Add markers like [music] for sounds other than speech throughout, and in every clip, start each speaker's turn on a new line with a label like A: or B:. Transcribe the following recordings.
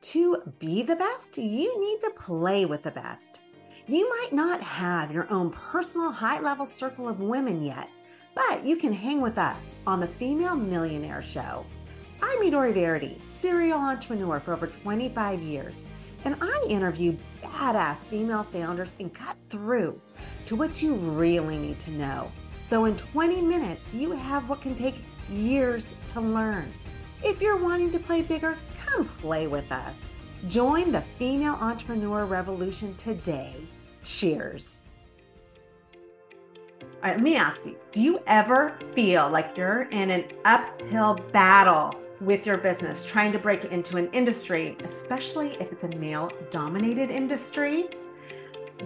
A: To be the best, you need to play with the best. You might not have your own personal high level circle of women yet, but you can hang with us on the Female Millionaire Show. I'm Midori Verity, serial entrepreneur for over 25 years, and I interview badass female founders and cut through to what you really need to know. So in 20 minutes, you have what can take years to learn. If you're wanting to play bigger, come play with us. Join the female entrepreneur revolution today. Cheers. All right, let me ask you do you ever feel like you're in an uphill battle with your business trying to break into an industry, especially if it's a male dominated industry?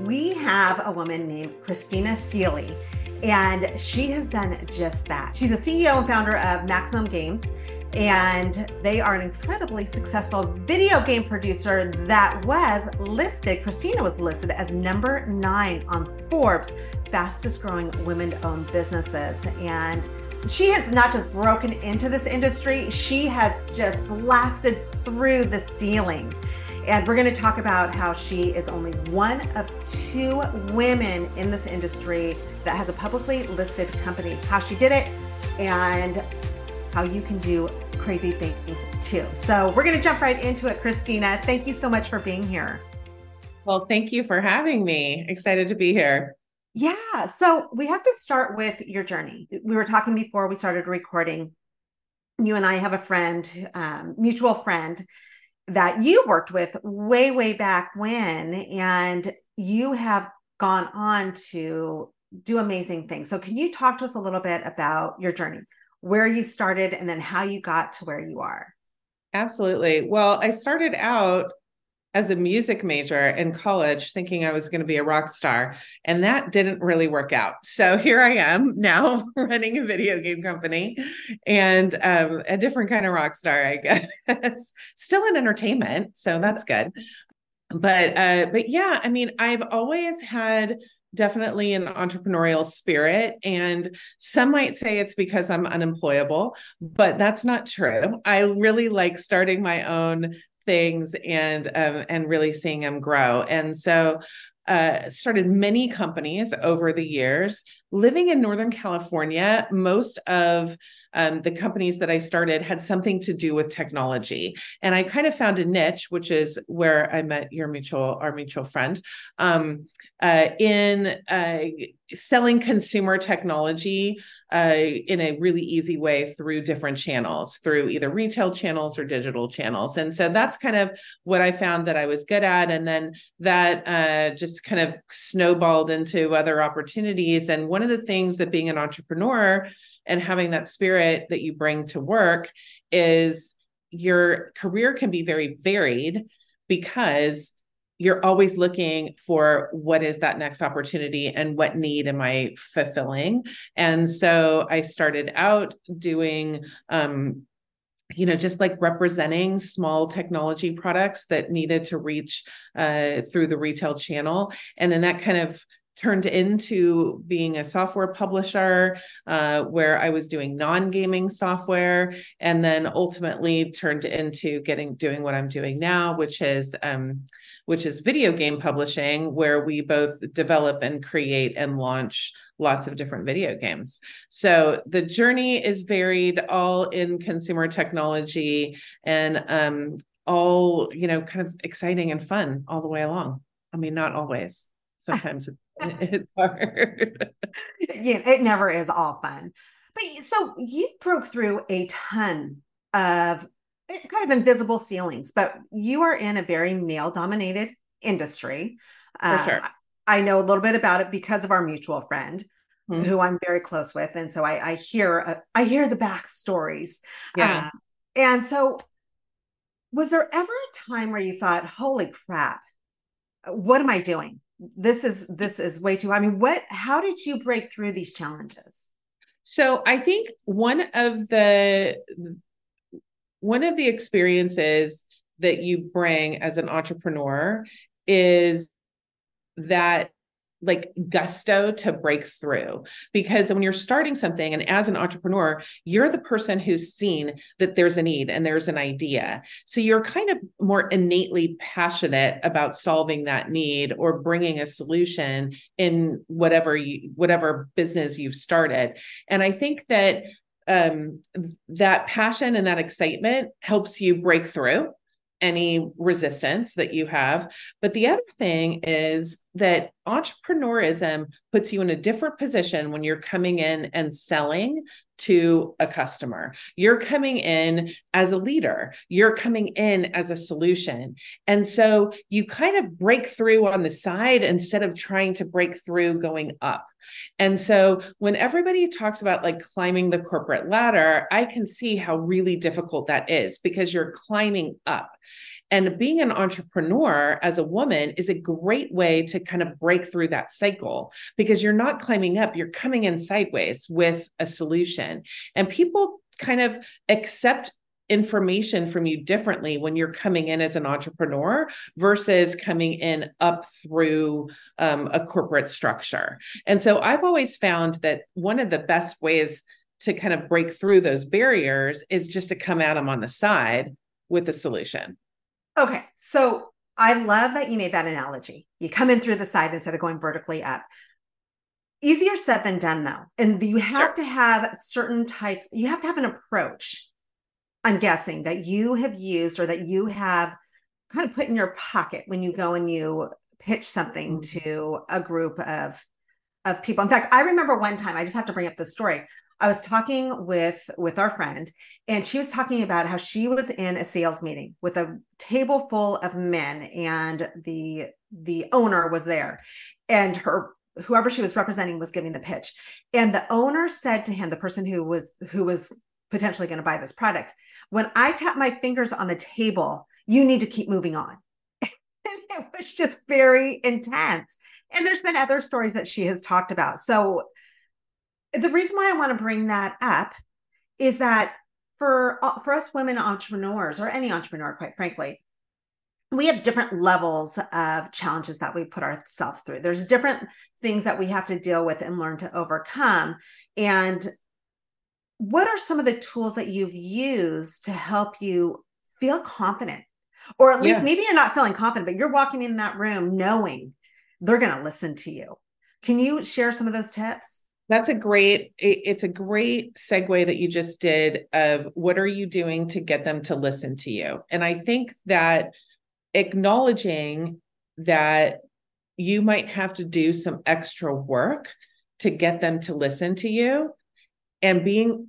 A: We have a woman named Christina Seelye, and she has done just that. She's the CEO and founder of Maximum Games and they are an incredibly successful video game producer that was listed, Christina was listed as number nine on Forbes fastest growing women owned businesses. And she has not just broken into this industry, she has just blasted through the ceiling. And we're going to talk about how she is only one of two women in this industry that has a publicly listed company, how she did it, and how you can do crazy things too. So we're going to jump right into it, Christina. Thank you so much for being here.
B: Well, thank you for having me. Excited to be here.
A: Yeah. So we have to start with your journey. We were talking before we started recording. You and I have a friend, um, mutual friend that you worked with way, way back when, and you have gone on to do amazing things. So, can you talk to us a little bit about your journey? Where you started and then how you got to where you are.
B: Absolutely. Well, I started out as a music major in college thinking I was going to be a rock star, and that didn't really work out. So [laughs] here I am now [laughs] running a video game company and um, a different kind of rock star, I [laughs] guess. Still in entertainment, so that's good. But uh, but yeah, I mean, I've always had definitely an entrepreneurial spirit. And some might say it's because I'm unemployable, but that's not true. I really like starting my own things and um, and really seeing them grow. And so uh, started many companies over the years. Living in Northern California, most of um, the companies that I started had something to do with technology. And I kind of found a niche, which is where I met your mutual, our mutual friend, um, uh, in uh, selling consumer technology uh, in a really easy way through different channels, through either retail channels or digital channels. And so that's kind of what I found that I was good at. And then that uh, just kind of snowballed into other opportunities. And one of the things that being an entrepreneur and having that spirit that you bring to work is your career can be very varied because you're always looking for what is that next opportunity and what need am I fulfilling. And so I started out doing um, you know just like representing small technology products that needed to reach uh, through the retail channel and then that kind of turned into being a software publisher uh, where i was doing non-gaming software and then ultimately turned into getting doing what i'm doing now which is um, which is video game publishing where we both develop and create and launch lots of different video games. So the journey is varied all in consumer technology and um, all you know kind of exciting and fun all the way along. I mean not always sometimes [laughs] [laughs] it's hard.
A: yeah, it never is all fun. But so you broke through a ton of eh, kind of invisible ceilings, but you are in a very male dominated industry.
B: For sure.
A: I know a little bit about it because of our mutual friend. Mm-hmm. Who I'm very close with, and so I, I hear uh, I hear the backstories.
B: Yeah. Uh,
A: and so, was there ever a time where you thought, "Holy crap, what am I doing? This is this is way too i mean what how did you break through these challenges?
B: So i think one of the one of the experiences that you bring as an entrepreneur is that like gusto to break through. Because when you're starting something and as an entrepreneur you're the person who's seen that there's a need and there's an idea. So you're kind of more innately passionate about solving that need or bringing a solution in whatever you whatever business you've started. And i think that um that passion and that excitement helps you break through any resistance that you have. But the other thing is that entrepreneurism puts you in a different position when you're coming in and selling to a customer. You're coming in as a leader, you're coming in as a solution. And so you kind of break through on the side instead of trying to break through going up. And so when everybody talks about like climbing the corporate ladder, I can see how really difficult that is because you're climbing up. And being an entrepreneur as a woman is a great way to kind of break through that cycle because you're not climbing up, you're coming in sideways with a solution. And people kind of accept information from you differently when you're coming in as an entrepreneur versus coming in up through um, a corporate structure. And so I've always found that one of the best ways to kind of break through those barriers is just to come at them on the side with a solution.
A: Okay. So I love that you made that analogy. You come in through the side instead of going vertically up. Easier said than done, though. And you have sure. to have certain types, you have to have an approach, I'm guessing, that you have used or that you have kind of put in your pocket when you go and you pitch something mm-hmm. to a group of of people. In fact, I remember one time, I just have to bring up this story. I was talking with with our friend and she was talking about how she was in a sales meeting with a table full of men and the the owner was there and her whoever she was representing was giving the pitch and the owner said to him the person who was who was potentially going to buy this product when i tap my fingers on the table you need to keep moving on [laughs] it was just very intense and there's been other stories that she has talked about so the reason why I want to bring that up is that for uh, for us women entrepreneurs or any entrepreneur, quite frankly, we have different levels of challenges that we put ourselves through. There's different things that we have to deal with and learn to overcome. And what are some of the tools that you've used to help you feel confident? Or at least yeah. maybe you're not feeling confident, but you're walking in that room knowing they're going to listen to you. Can you share some of those tips?
B: That's a great, it's a great segue that you just did of what are you doing to get them to listen to you? And I think that acknowledging that you might have to do some extra work to get them to listen to you and being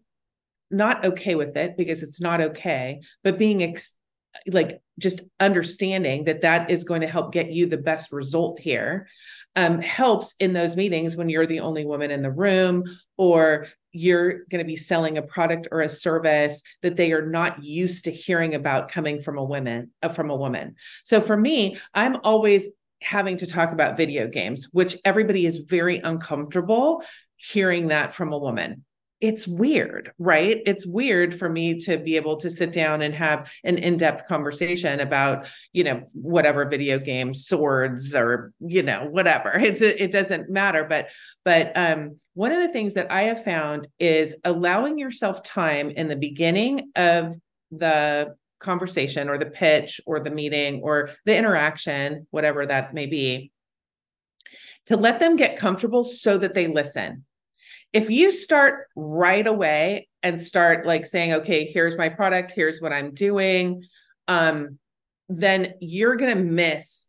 B: not okay with it because it's not okay, but being ex- like just understanding that that is going to help get you the best result here um, helps in those meetings when you're the only woman in the room or you're going to be selling a product or a service that they are not used to hearing about coming from a woman uh, from a woman. So for me i'm always having to talk about video games which everybody is very uncomfortable hearing that from a woman it's weird, right? It's weird for me to be able to sit down and have an in-depth conversation about, you know, whatever video game, swords or, you know, whatever. [laughs] It's it doesn't matter, but but um one of the things that I have found is allowing yourself time in the beginning of the conversation or the pitch or the meeting or the interaction, whatever that may be, to let them get comfortable so that they listen if you start right away and start like saying okay here's my product here's what i'm doing um then you're going to miss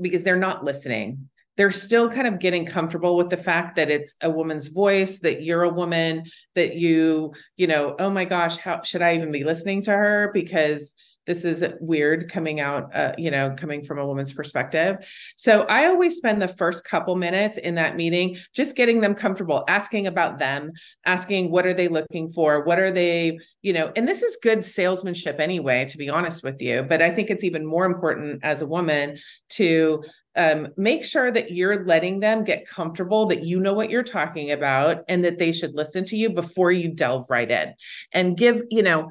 B: because they're not listening. They're still kind of getting comfortable with the fact that it's a woman's voice that you're a woman that you you know oh my gosh how should i even be listening to her? because this is weird coming out uh, you know coming from a woman's perspective. So i always spend the first couple minutes in that meeting just getting them comfortable asking about them asking what are they looking for what are they you know and this is good salesmanship anyway to be honest with you but i think it's even more important as a woman to um, make sure that you're letting them get comfortable that you know what you're talking about and that they should listen to you before you delve right in and give you know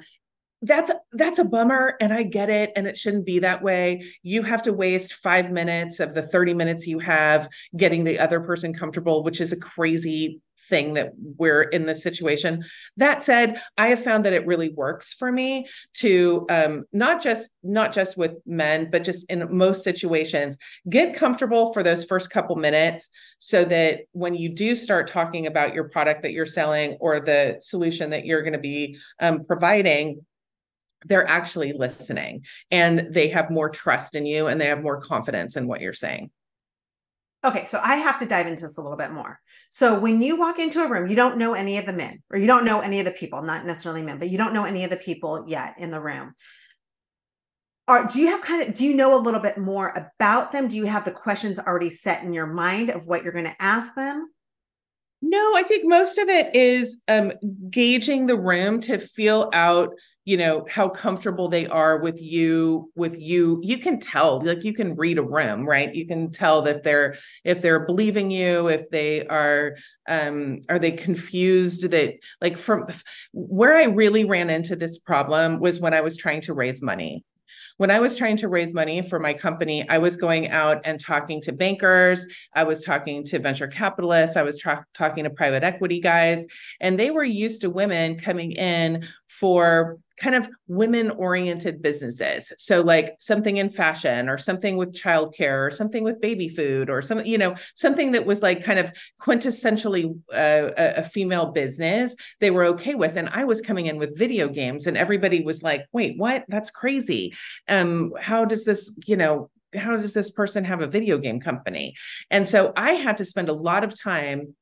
B: that's that's a bummer and i get it and it shouldn't be that way you have to waste 5 minutes of the 30 minutes you have getting the other person comfortable which is a crazy thing that we're in this situation. That said, I have found that it really works for me to um, not just not just with men, but just in most situations, get comfortable for those first couple minutes, so that when you do start talking about your product that you're selling or the solution that you're going to be um, providing they're actually listening and they have more trust in you and they have more confidence in what you're saying.
A: Okay, so I have to dive into this a little bit more. So when you walk into a room, you don't know any of the men, or you don't know any of the people, not necessarily men, but you don't know any of the people yet in the room. Are, do you have kind of do you know a little bit more about them? Do you have the questions already set in your mind of what you're going to ask them?
B: No, I think most of it is um, gauging the room to feel out you know how comfortable they are with you with you. You can tell like you can read a room right? You can tell that they're if they're believing you if they are um are they confused that like from where i really ran into this problem was when i was trying to raise money when I was trying to raise money for my company, I was going out and talking to bankers, I was talking to venture capitalists, I was tra- talking to private equity guys, and they were used to women coming in for kind of women oriented businesses. So like something in fashion or something with childcare or something with baby food or some, you know, something that was like kind of quintessentially uh, a, female business they were okay with. And I was coming in with video games and everybody was like, wait, what? That's crazy. Um, how does this, you know, how does this person have a video game company? And so I had to spend a lot of time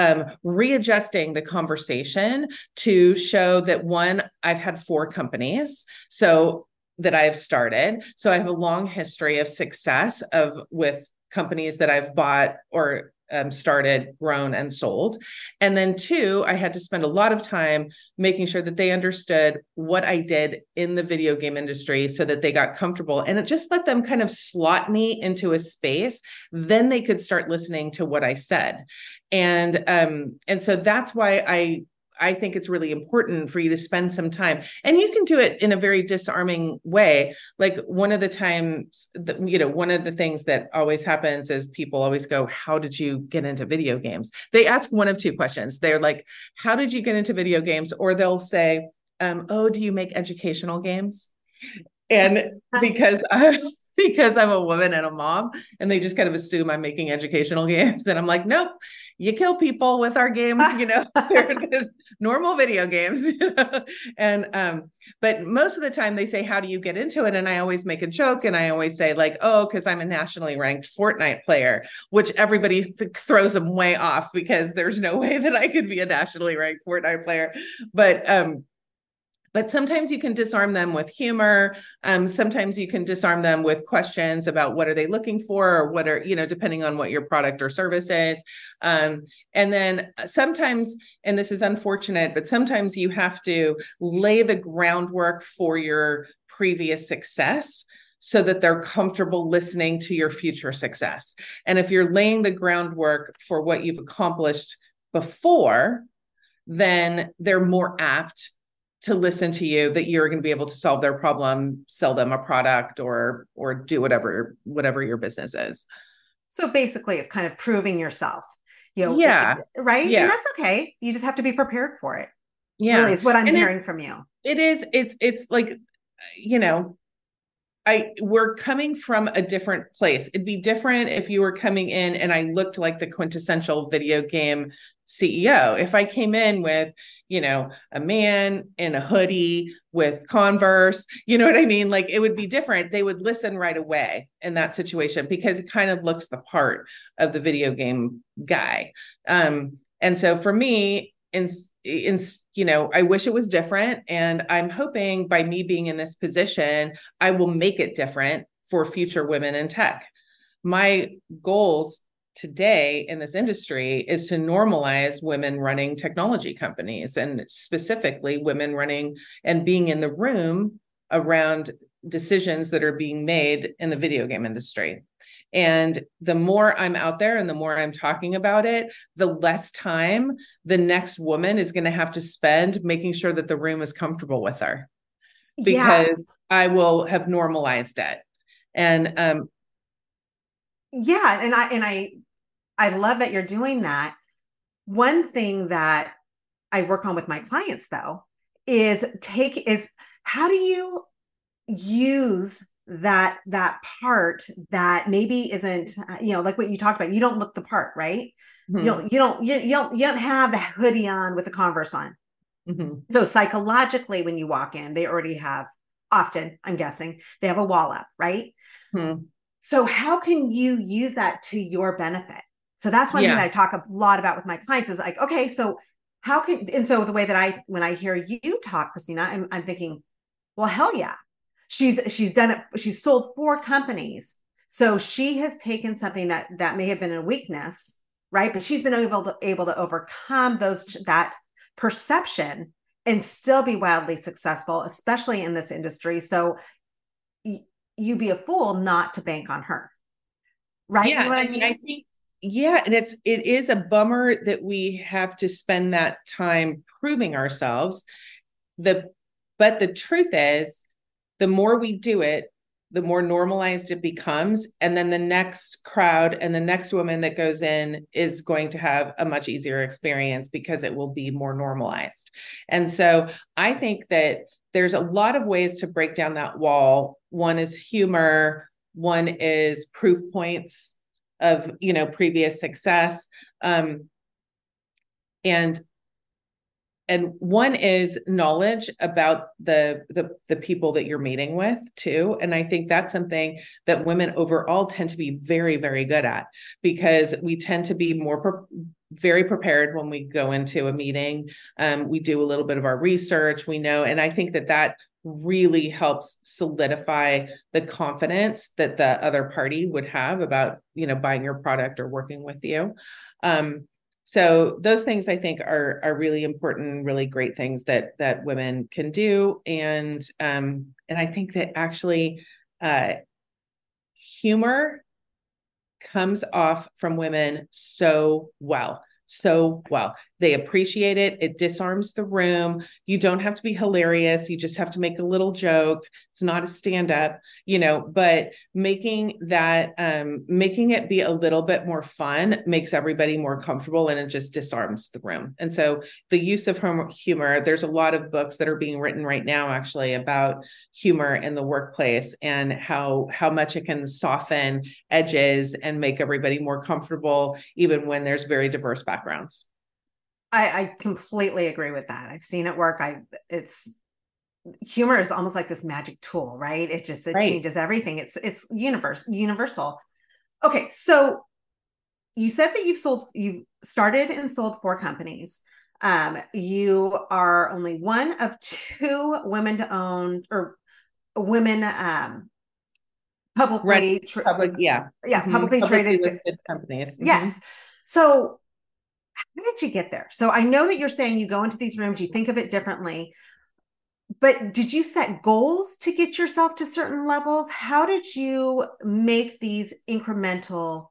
B: um, readjusting the conversation to show that one, I've had four companies. So that I've started. So I have a long history of success of with companies that I've bought or um, started, grown, and sold. And then, two, I had to spend a lot of time making sure that they understood what I did in the video game industry so that they got comfortable and it just let them kind of slot me into a space. Then they could start listening to what I said. And um, and so that's why I I think it's really important for you to spend some time. And you can do it in a very disarming way. Like one of the times that, you know, one of the things that always happens is people always go, How did you get into video games? They ask one of two questions. They're like, How did you get into video games? Or they'll say, um, Oh, do you make educational games? And [laughs] because I, because I'm a woman and a mom, and they just kind of assume I'm making educational [laughs] games. And I'm like, nope, you kill people with our games, you know, [laughs] [laughs] normal video games. And um, but most of the time they say, How do you get into it? And I always make a joke and I always say, like, oh, because I'm a nationally ranked Fortnite player, which everybody th- throws them way off because there's no way that I could be a nationally ranked Fortnite player. But um, but sometimes you can disarm them with humor. Um, sometimes you can disarm them with questions about what are they looking for or what are you know depending on what your product or service is. Um, and then sometimes and this is unfortunate but sometimes you have to lay the groundwork for your previous success so that they're comfortable listening to your future success. And if you're laying the groundwork for what you've accomplished before then they're more apt to listen to you that you're going to be able to solve their problem sell them a product or or do whatever whatever your business is.
A: So basically it's kind of proving yourself you know
B: yeah.
A: Eh, right?
B: Yeah.
A: and that's okay. You just have to be prepared for it.
B: Yeah.
A: Really is what i'm
B: and
A: hearing
B: it,
A: from you.
B: It is it's it's like you know I we're coming from a different place. It'd be different if you were coming in and I looked like the quintessential video game CEO. If I came in with, you know, a man in a hoodie with Converse, you know what I mean? Like it would be different. They would listen right away in that situation because it kind of looks the part of the video game guy. Um, and so for me, in in you know i wish it was different. And i'm hoping by me being in this position i will make it different for future women in tech. My goals today in this industry is to normalize women running technology companies and specifically women running and being in the room around decisions that are being made in the video game industry and the more I'm out there and the more I'm talking about it, the less time the next woman is going to have to spend making sure that the room is comfortable with her. because yeah. I will have normalized it. And um
A: yeah, and I and I I love that you're doing that. One thing that I work on with my clients though is take is how do you use that that part that maybe isn't uh, you know like what you talked about you don't look the part right mm-hmm. you don't you don't you, you don't you don't have the hoodie on with the converse on mm-hmm. so psychologically when you walk in they already have often i'm guessing they have a wall up right mm-hmm. so how can you use that to your benefit so that's one yeah. thing i talk a lot about with my clients is like okay so how can and so the way that i when i hear you talk christina i'm, I'm thinking well hell yeah she's she's done it she's sold four companies. So she has taken something that that may have been a weakness right? But she's been able to able to overcome those that perception and still be wildly successful especially in this industry. So y- you be a fool not to bank on her. Right?
B: Yeah you know I, mean? I think yeah and it's it is a bummer that we have to spend that time proving ourselves. The but the truth is the more we do it, the more normalized it becomes. And then the next crowd and the next woman that goes in is going to have a much easier experience because it will be more normalized. And so I think that there's a lot of ways to break down that wall. One is humor, one is proof points of you know previous success um, and and one is knowledge about the, the the people that you're meeting with too. And i think that's something that women overall tend to be very very good at because we tend to be more pre- very prepared when we go into a meeting. Um, we do a little bit of our research we know and i think that that really helps solidify the confidence that the other party would have about you know buying your product or working with you. Um, so those things i think are are really important really great things that that women can do and um and i think that actually uh humor comes off from women so well so well. They appreciate it. It disarms the room. You don't have to be hilarious. You just have to make a little joke. It's not a stand up, you know, but making that, um, making it be a little bit more fun makes everybody more comfortable and it just disarms the room. And so the use of humor, there's a lot of books that are being written right now actually about humor in the workplace and how, how much it can soften edges and make everybody more comfortable, even when there's very diverse backgrounds backgrounds.
A: I, I completely agree with that. I've seen it work. I it's humor is almost like this magic tool, right? It just it right. changes everything. It's it's universe universal. Okay, so you said that you've sold you've started and sold four companies. Um, you are only one of two women to own or women um publicly
B: tra- public yeah
A: yeah publicly, mm-hmm. publicly
B: traded companies.
A: Mm-hmm. Yes. So how did you get there? So I know that you're saying you go into these rooms, you think of it differently, but did you set goals to get yourself to certain levels? How did you make these incremental?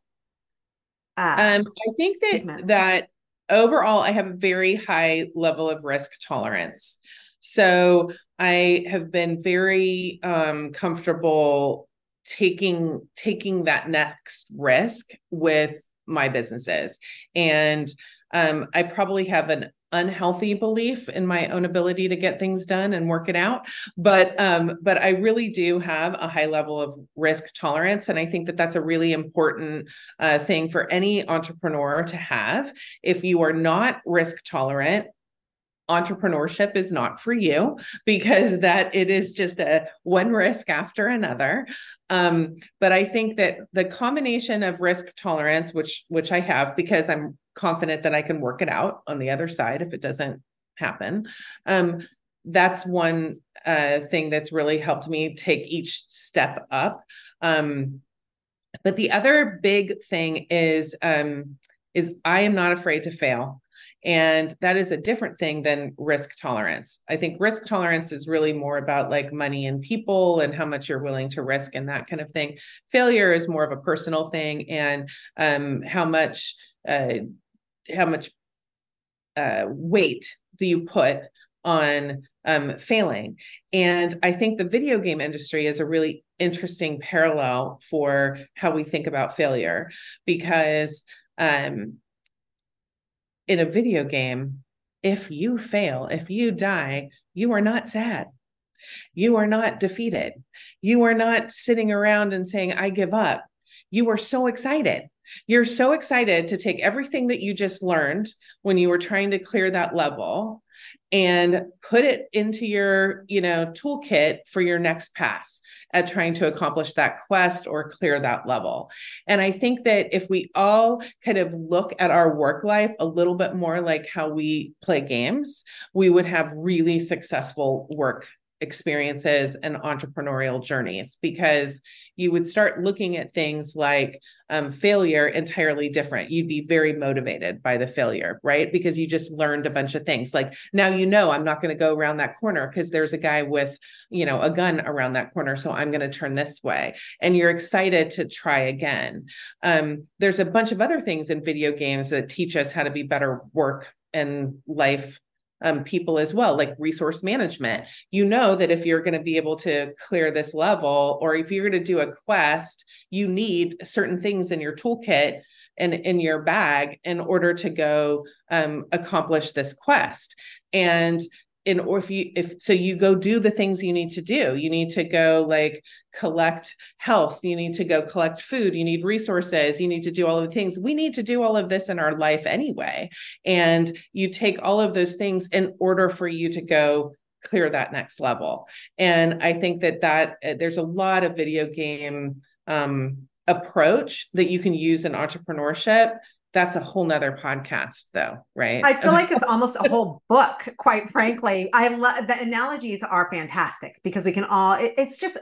B: Uh, um, I think that that overall, I have a very high level of risk tolerance. So I have been very um, comfortable taking taking that next risk with my businesses and um, I probably have an unhealthy belief in my own ability to get things done and work it out but um but i really do have a high level of risk tolerance and i think that that's a really important uh, thing for any entrepreneur to have. If you are not risk tolerant entrepreneurship is not for you because that it is just a one risk after another. Um, but i think that the combination of risk tolerance which which i have because i'm confident that i can work it out on the other side if it doesn't happen um, that's one uh, thing that's really helped me take each step up um, but the other big thing is um, is i am not afraid to fail and that is a different thing than risk tolerance. I think risk tolerance is really more about like money and people and how much you're willing to risk and that kind of thing. Failure is more of a personal thing and um, how much uh, how much uh, weight do you put on um, failing. And I think the video game industry is a really interesting parallel for how we think about failure because um, in a video game, if you fail, if you die, you are not sad. You are not defeated. You are not sitting around and saying, I give up. You are so excited. You're so excited to take everything that you just learned when you were trying to clear that level and put it into your you know toolkit for your next pass at trying to accomplish that quest or clear that level. And i think that if we all kind of look at our work life a little bit more like how we play games we would have really successful work experiences and entrepreneurial journeys because you would start looking at things like um, failure entirely different. You'd be very motivated by the failure, right? Because you just learned a bunch of things. Like now you know I'm not going to go around that corner because there's a guy with, you know, a gun around that corner. So I'm going to turn this way. And you're excited to try again. Um, there's a bunch of other things in video games that teach us how to be better work and life um, people as well, like resource management. You know that if you're going to be able to clear this level, or if you're going to do a quest, you need certain things in your toolkit and in your bag in order to go um, accomplish this quest. And in or if you if so you go do the things you need to do. You need to go like collect health. You need to go collect food. You need resources. You need to do all of the things. We need to do all of this in our life anyway. And you take all of those things in order for you to go clear that next level. And i think that that uh, there's a lot of video game um, approach that you can use in entrepreneurship that's a whole nother podcast though right?
A: I feel like it's almost a whole book quite frankly. I love the analogies are fantastic because we can all it, it's just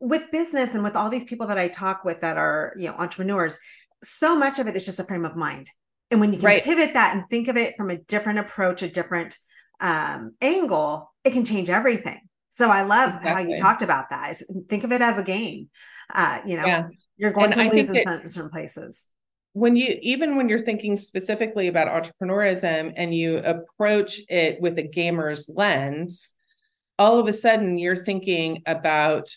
A: with business and with all these people that i talk with that are you know entrepreneurs so much of it is just a frame of mind. And when you can right. pivot that and think of it from a different approach a different um, angle it can change everything. So i love exactly. how you talked about that. Think of it as a game. Uh, you know yeah. you're going and to I lose in it, certain places
B: when you even when you're thinking specifically about entrepreneurism and you approach it with a gamer's lens all of a sudden you're thinking about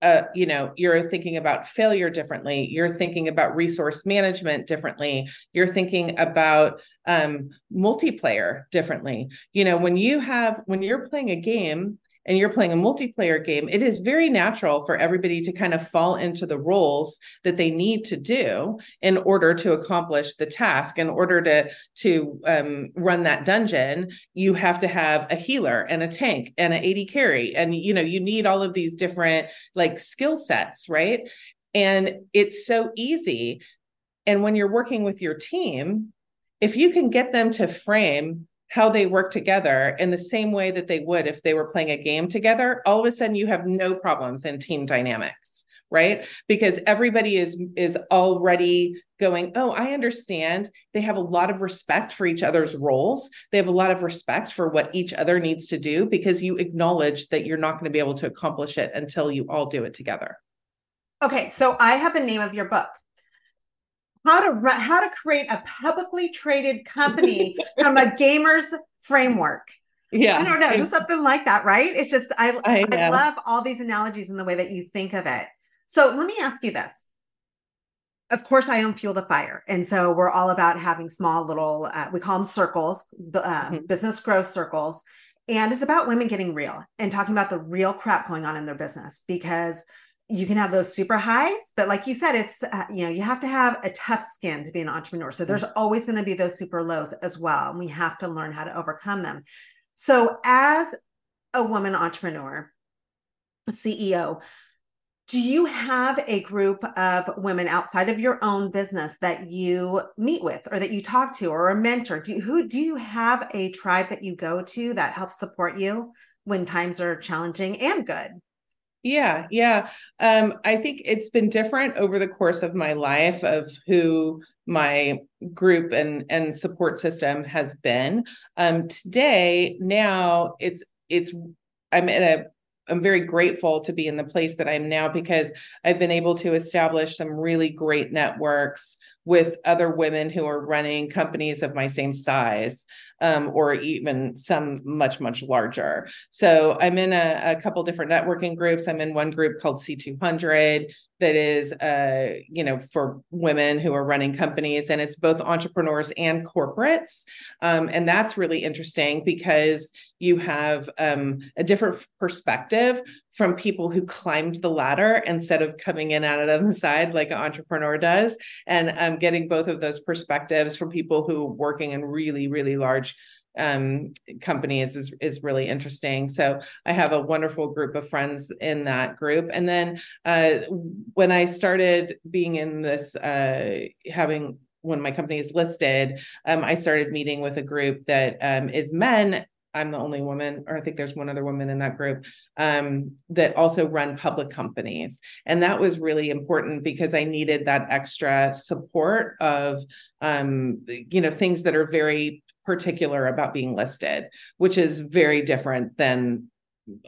B: uh, you know you're thinking about failure differently you're thinking about resource management differently you're thinking about um, multiplayer differently. You know when you have when you're playing a game and you're playing a multiplayer game, it is very natural for everybody to kind of fall into the roles that they need to do in order to accomplish the task. In order to to um, run that dungeon, you have to have a healer and a tank and an AD carry, and you know you need all of these different like skill sets, right? And it's so easy. And when you're working with your team, if you can get them to frame how they work together in the same way that they would if they were playing a game together, all of a sudden you have no problems in team dynamics, right? Because everybody is is already going, "Oh, I understand." They have a lot of respect for each other's roles. They have a lot of respect for what each other needs to do because you acknowledge that you're not going to be able to accomplish it until you all do it together.
A: Okay, so I have the name of your book how to run, how to create a publicly traded company from a gamer's framework. Yeah. I don't know, just something like that, right? It's just I I, I love all these analogies in the way that you think of it. So let me ask you this. Of course, I own Fuel to Fire. And so we're all about having small little, uh, we call them circles, uh, mm-hmm. business growth circles. And it's about women getting real and talking about the real crap going on in their business because you can have those super highs but like you said it's uh, you know you have to have a tough skin to be an entrepreneur. So there's mm-hmm. always going to be those super lows as well and we have to learn how to overcome them. So as a woman entrepreneur ceo do you have a group of women outside of your own business that you meet with or that you talk to or a mentor? Do you, who do you have a tribe that you go to that helps support you when times are challenging and good
B: yeah, yeah. Um, I think it's been different over the course of my life of who my group and and support system has been. Um, today, now it's it's I'm in a I'm very grateful to be in the place that I'm now because I've been able to establish some really great networks with other women who are running companies of my same size um, or even some much, much larger. So I'm in a, a couple different networking groups. I'm in one group called C200 that is uh you know for women who are running companies and it's both entrepreneurs and corporates. Um, and that's really interesting because you have um, a different perspective from people who climbed the ladder instead of coming in at it on the [laughs] side like an entrepreneur does. And um, getting both of those perspectives from people who are working in really really large um, companies is is really interesting. So I have a wonderful group of friends in that group. And then uh, when I started being in this, uh, having when my company is listed, um, I started meeting with a group that um, is men. I'm the only woman, or I think there's one other woman in that group um, that also run public companies. And that was really important because I needed that extra support of, um, you know, things that are very particular about being listed, which is very different than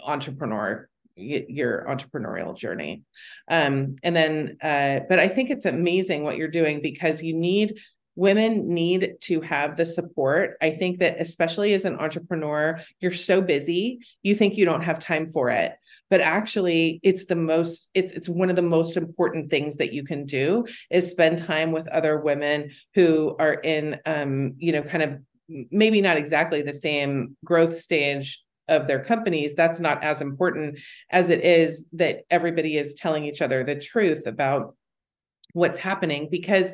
B: entrepreneur your entrepreneurial journey. Um, and then uh, but i think it's amazing what you're doing because you need women need to have the support. I think that especially as an entrepreneur you're so busy you think you don't have time for it. But actually it's the most it's it's one of the most important things that you can do is spend time with other women who are in um you know kind of maybe not exactly the same growth stage of their companies that's not as important as it is that everybody is telling each other the truth about what's happening because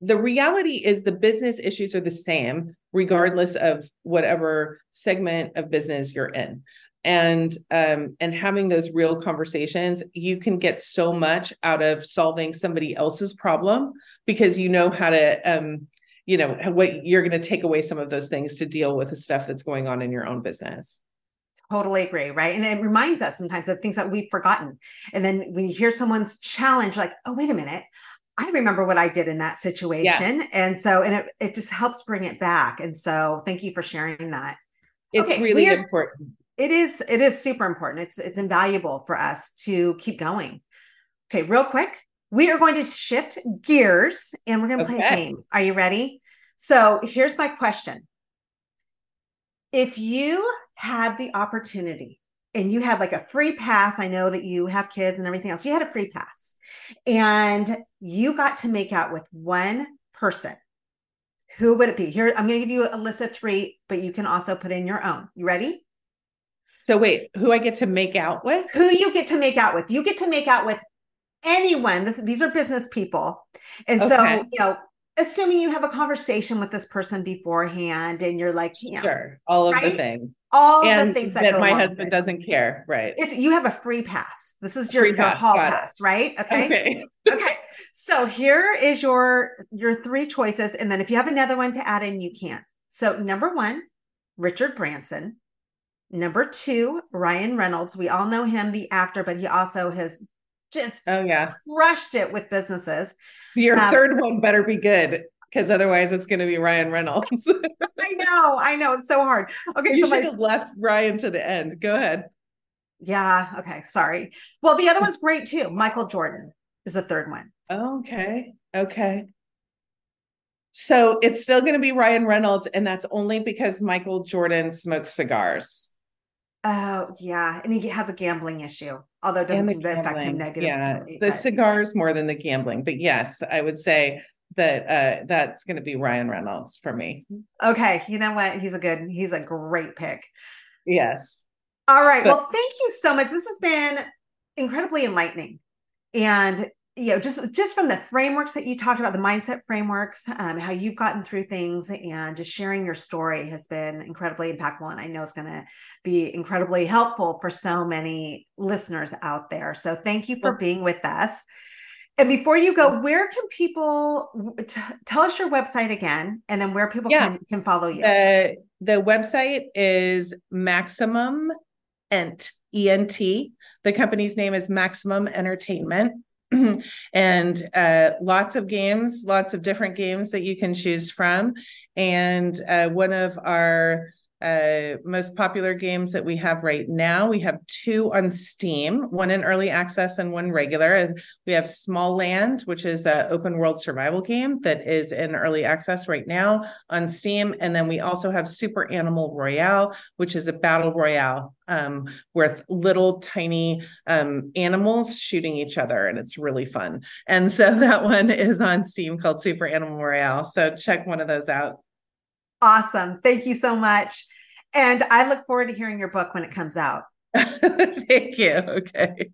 B: the reality is the business issues are the same regardless of whatever segment of business you're in. And um, and having those real conversations you can get so much out of solving somebody else's problem because you know how to um, you know what you're going to take away some of those things to deal with the stuff that's going on in your own business
A: totally agree right and it reminds us sometimes of things that we've forgotten and then when you hear someone's challenge like oh wait a minute I remember what I did in that situation. Yeah. And so, and it, it just helps bring it back. And so thank you for sharing that.
B: It's okay, really are, important.
A: It is, it is super important. It's, it's invaluable for us to keep going. Okay. Real quick. We are going to shift gears and we're going to okay. play a game. Are you ready? So here's my question. If you had the opportunity and you had like a free pass, I know that you have kids and everything else, you had a free pass and you got to make out with one person, who would it be? Here, I'm going to give you a list of three, but you can also put in your own. You ready?
B: So wait, who I get to make out with?
A: Who you get to make out with? You get to make out with anyone. This, these are business people. And okay. so, you know, assuming you have a conversation with this person beforehand and you're like, yeah,
B: sure, all of right? the things.
A: All and the things that,
B: that my husband doesn't care. Right.
A: It's you have a free pass. This is your, your pass. hall Got pass, it. right? Okay. Okay. [laughs] okay. So here is your your three choices. And then if you have another one to add in, you can. So number one, Richard Branson. Number two, Ryan Reynolds. We all know him, the actor, but he also has just
B: oh yeah
A: crushed it with businesses.
B: Your um, third one better be good because otherwise it's going to be Ryan Reynolds. [laughs]
A: I know, I know, it's so hard. Okay,
B: you so should my, have left Ryan to the end. Go ahead.
A: Yeah. Okay. Sorry. Well, the other [laughs] one's great too. Michael Jordan is the third one.
B: Okay. Okay. So it's still going to be Ryan Reynolds, and that's only because Michael Jordan smokes cigars.
A: Oh yeah, and he has a gambling issue, although it doesn't seem to affect him negatively.
B: Yeah, the but... cigars more than the gambling, but yes, I would say that uh that's going to be Ryan Reynolds for me.
A: Okay, you know what? He's a good, he's a great pick.
B: Yes.
A: All right. But... well, thank you so much. This has been incredibly enlightening, and you know just just from the frameworks that you talked about the mindset frameworks um, how you've gotten through things and just sharing your story has been incredibly impactful and i know it's going to be incredibly helpful for so many listeners out there. So thank you for being with us. And before you go where can people t- tell us your website again and then where people yeah. can, can follow you?
B: Uh, the website is maximum ent ent the company's name is maximum entertainment [clears throat] and uh, lots of games, lots of different games that you can choose from. And uh, one of our uh, uh, most popular games that we have right now. We have two on Steam, one in early access and one regular. We have Smalland, which is an open world survival game that is in early access right now on Steam. And then we also have Super Animal Royale, which is a battle royale um, with little tiny um, animals shooting each other. And it's really fun. And so [laughs] that one is on Steam called Super Animal Royale. So check one of those out.
A: Awesome. Thank you so much. And I look forward to hearing your book when it comes out. [laughs]
B: Thank you. Okay.